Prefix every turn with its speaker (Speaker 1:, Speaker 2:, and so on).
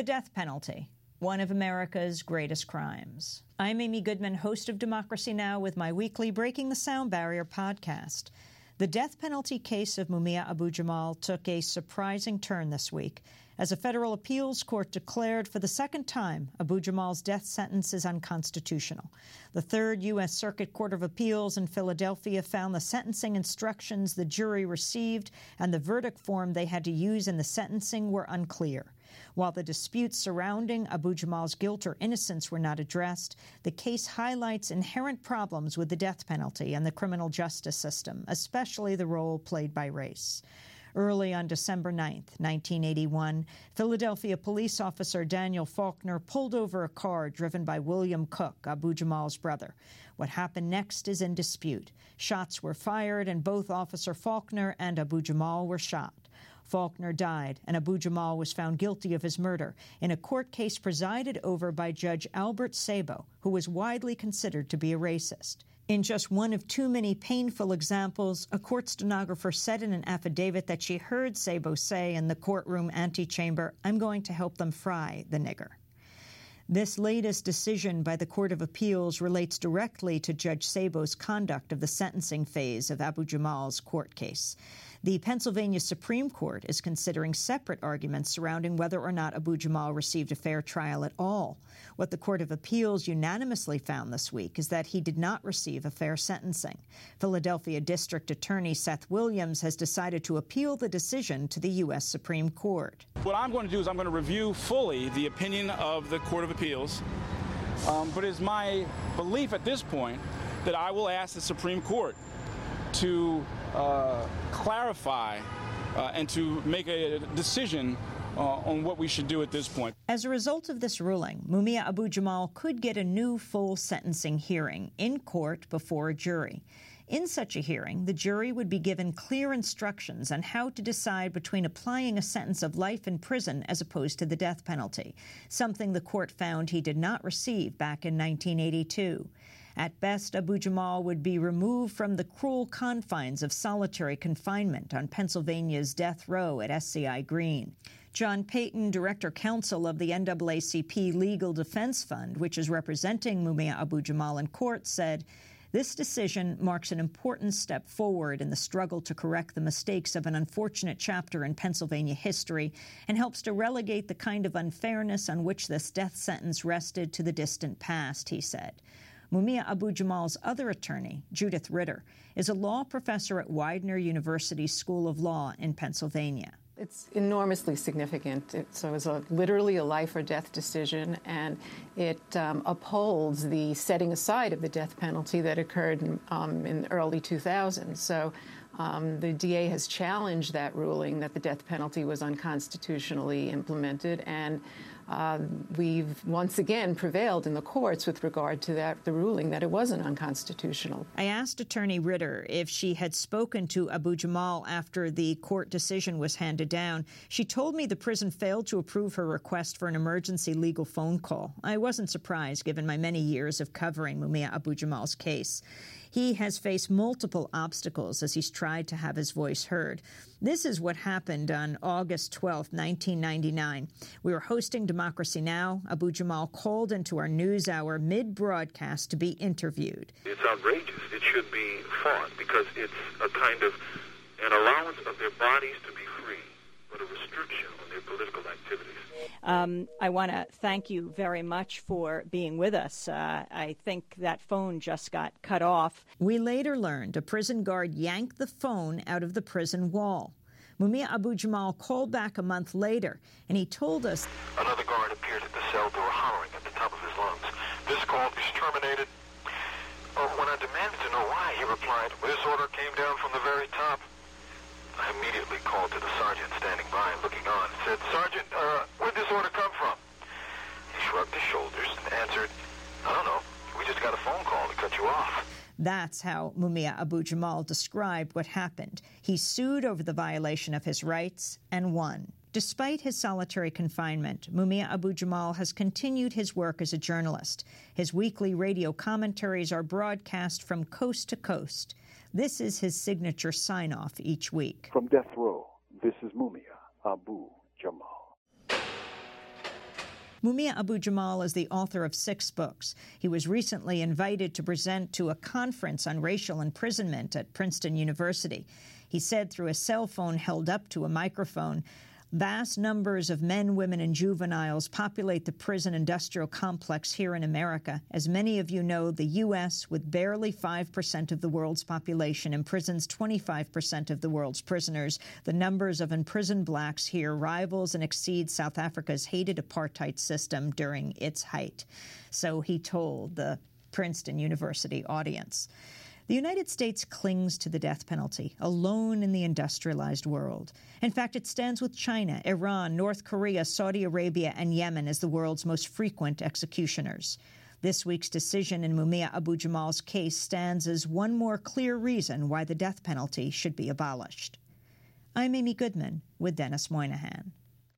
Speaker 1: The death penalty, one of America's greatest crimes. I'm Amy Goodman, host of Democracy Now! with my weekly Breaking the Sound Barrier podcast. The death penalty case of Mumia Abu Jamal took a surprising turn this week as a federal appeals court declared for the second time Abu Jamal's death sentence is unconstitutional. The Third U.S. Circuit Court of Appeals in Philadelphia found the sentencing instructions the jury received and the verdict form they had to use in the sentencing were unclear. While the disputes surrounding Abu Jamal's guilt or innocence were not addressed, the case highlights inherent problems with the death penalty and the criminal justice system, especially the role played by race. Early on December 9, 1981, Philadelphia police officer Daniel Faulkner pulled over a car driven by William Cook, Abu Jamal's brother. What happened next is in dispute. Shots were fired, and both Officer Faulkner and Abu Jamal were shot. Faulkner died, and Abu Jamal was found guilty of his murder in a court case presided over by Judge Albert Sabo, who was widely considered to be a racist. In just one of too many painful examples, a court stenographer said in an affidavit that she heard Sabo say in the courtroom antechamber, I'm going to help them fry the nigger. This latest decision by the Court of Appeals relates directly to Judge Sabo's conduct of the sentencing phase of Abu Jamal's court case. The Pennsylvania Supreme Court is considering separate arguments surrounding whether or not Abu Jamal received a fair trial at all. What the Court of Appeals unanimously found this week is that he did not receive a fair sentencing. Philadelphia District Attorney Seth Williams has decided to appeal the decision to the U.S. Supreme Court.
Speaker 2: What I'm going to do is I'm going to review fully the opinion of the Court of Appeals, um, but it's my belief at this point that I will ask the Supreme Court to uh, clarify uh, and to make a decision uh, on what we should do at this point.
Speaker 1: As a result of this ruling, Mumia Abu Jamal could get a new full sentencing hearing in court before a jury. In such a hearing, the jury would be given clear instructions on how to decide between applying a sentence of life in prison as opposed to the death penalty, something the court found he did not receive back in 1982. At best, Abu Jamal would be removed from the cruel confines of solitary confinement on Pennsylvania's death row at SCI Greene. John Payton, director counsel of the NAACP Legal Defense Fund, which is representing Mumia Abu Jamal in court, said, this decision marks an important step forward in the struggle to correct the mistakes of an unfortunate chapter in Pennsylvania history and helps to relegate the kind of unfairness on which this death sentence rested to the distant past, he said. Mumia Abu Jamal's other attorney, Judith Ritter, is a law professor at Widener University School of Law in Pennsylvania.
Speaker 3: It's enormously significant. It, so it's a, literally a life or death decision, and it um, upholds the setting aside of the death penalty that occurred um, in the early 2000s. So um, the DA has challenged that ruling that the death penalty was unconstitutionally implemented, and uh, we've once again prevailed in the courts with regard to that the ruling that it wasn't unconstitutional.
Speaker 1: I asked Attorney Ritter if she had spoken to Abu Jamal after the court decision was handed down. She told me the prison failed to approve her request for an emergency legal phone call. I wasn't surprised given my many years of covering Mumia Abu Jamal's case. He has faced multiple obstacles as he's tried to have his voice heard. This is what happened on August 12, 1999. We were hosting Democracy Now! Abu Jamal called into our news hour mid broadcast to be interviewed.
Speaker 4: It's outrageous. It should be fought because it's a kind of an allowance of their bodies to be free, but a restriction on their political activities.
Speaker 1: Um, I want to thank you very much for being with us. Uh, I think that phone just got cut off. We later learned a prison guard yanked the phone out of the prison wall. Mumia Abu Jamal called back a month later, and he told us
Speaker 4: Another guard appeared at the cell door hollering at the top of his lungs. This call is terminated. Uh, when I demanded to know why, he replied, This order came down from the very top. Immediately called to the sergeant standing by and looking on. Said, Sergeant, uh, where'd this order come from? He shrugged his shoulders and answered, I don't know. We just got a phone call to cut you off.
Speaker 1: That's how Mumia Abu Jamal described what happened. He sued over the violation of his rights and won. Despite his solitary confinement, Mumia Abu Jamal has continued his work as a journalist. His weekly radio commentaries are broadcast from coast to coast. This is his signature sign off each week.
Speaker 5: From death row, this is Mumia Abu Jamal.
Speaker 1: Mumia Abu Jamal is the author of six books. He was recently invited to present to a conference on racial imprisonment at Princeton University. He said through a cell phone held up to a microphone, Vast numbers of men, women, and juveniles populate the prison industrial complex here in America. As many of you know, the U.S., with barely 5% of the world's population, imprisons 25% of the world's prisoners. The numbers of imprisoned blacks here rivals and exceeds South Africa's hated apartheid system during its height. So he told the Princeton University audience. The United States clings to the death penalty, alone in the industrialized world. In fact, it stands with China, Iran, North Korea, Saudi Arabia, and Yemen as the world's most frequent executioners. This week's decision in Mumia Abu Jamal's case stands as one more clear reason why the death penalty should be abolished. I'm Amy Goodman with Denis Moynihan.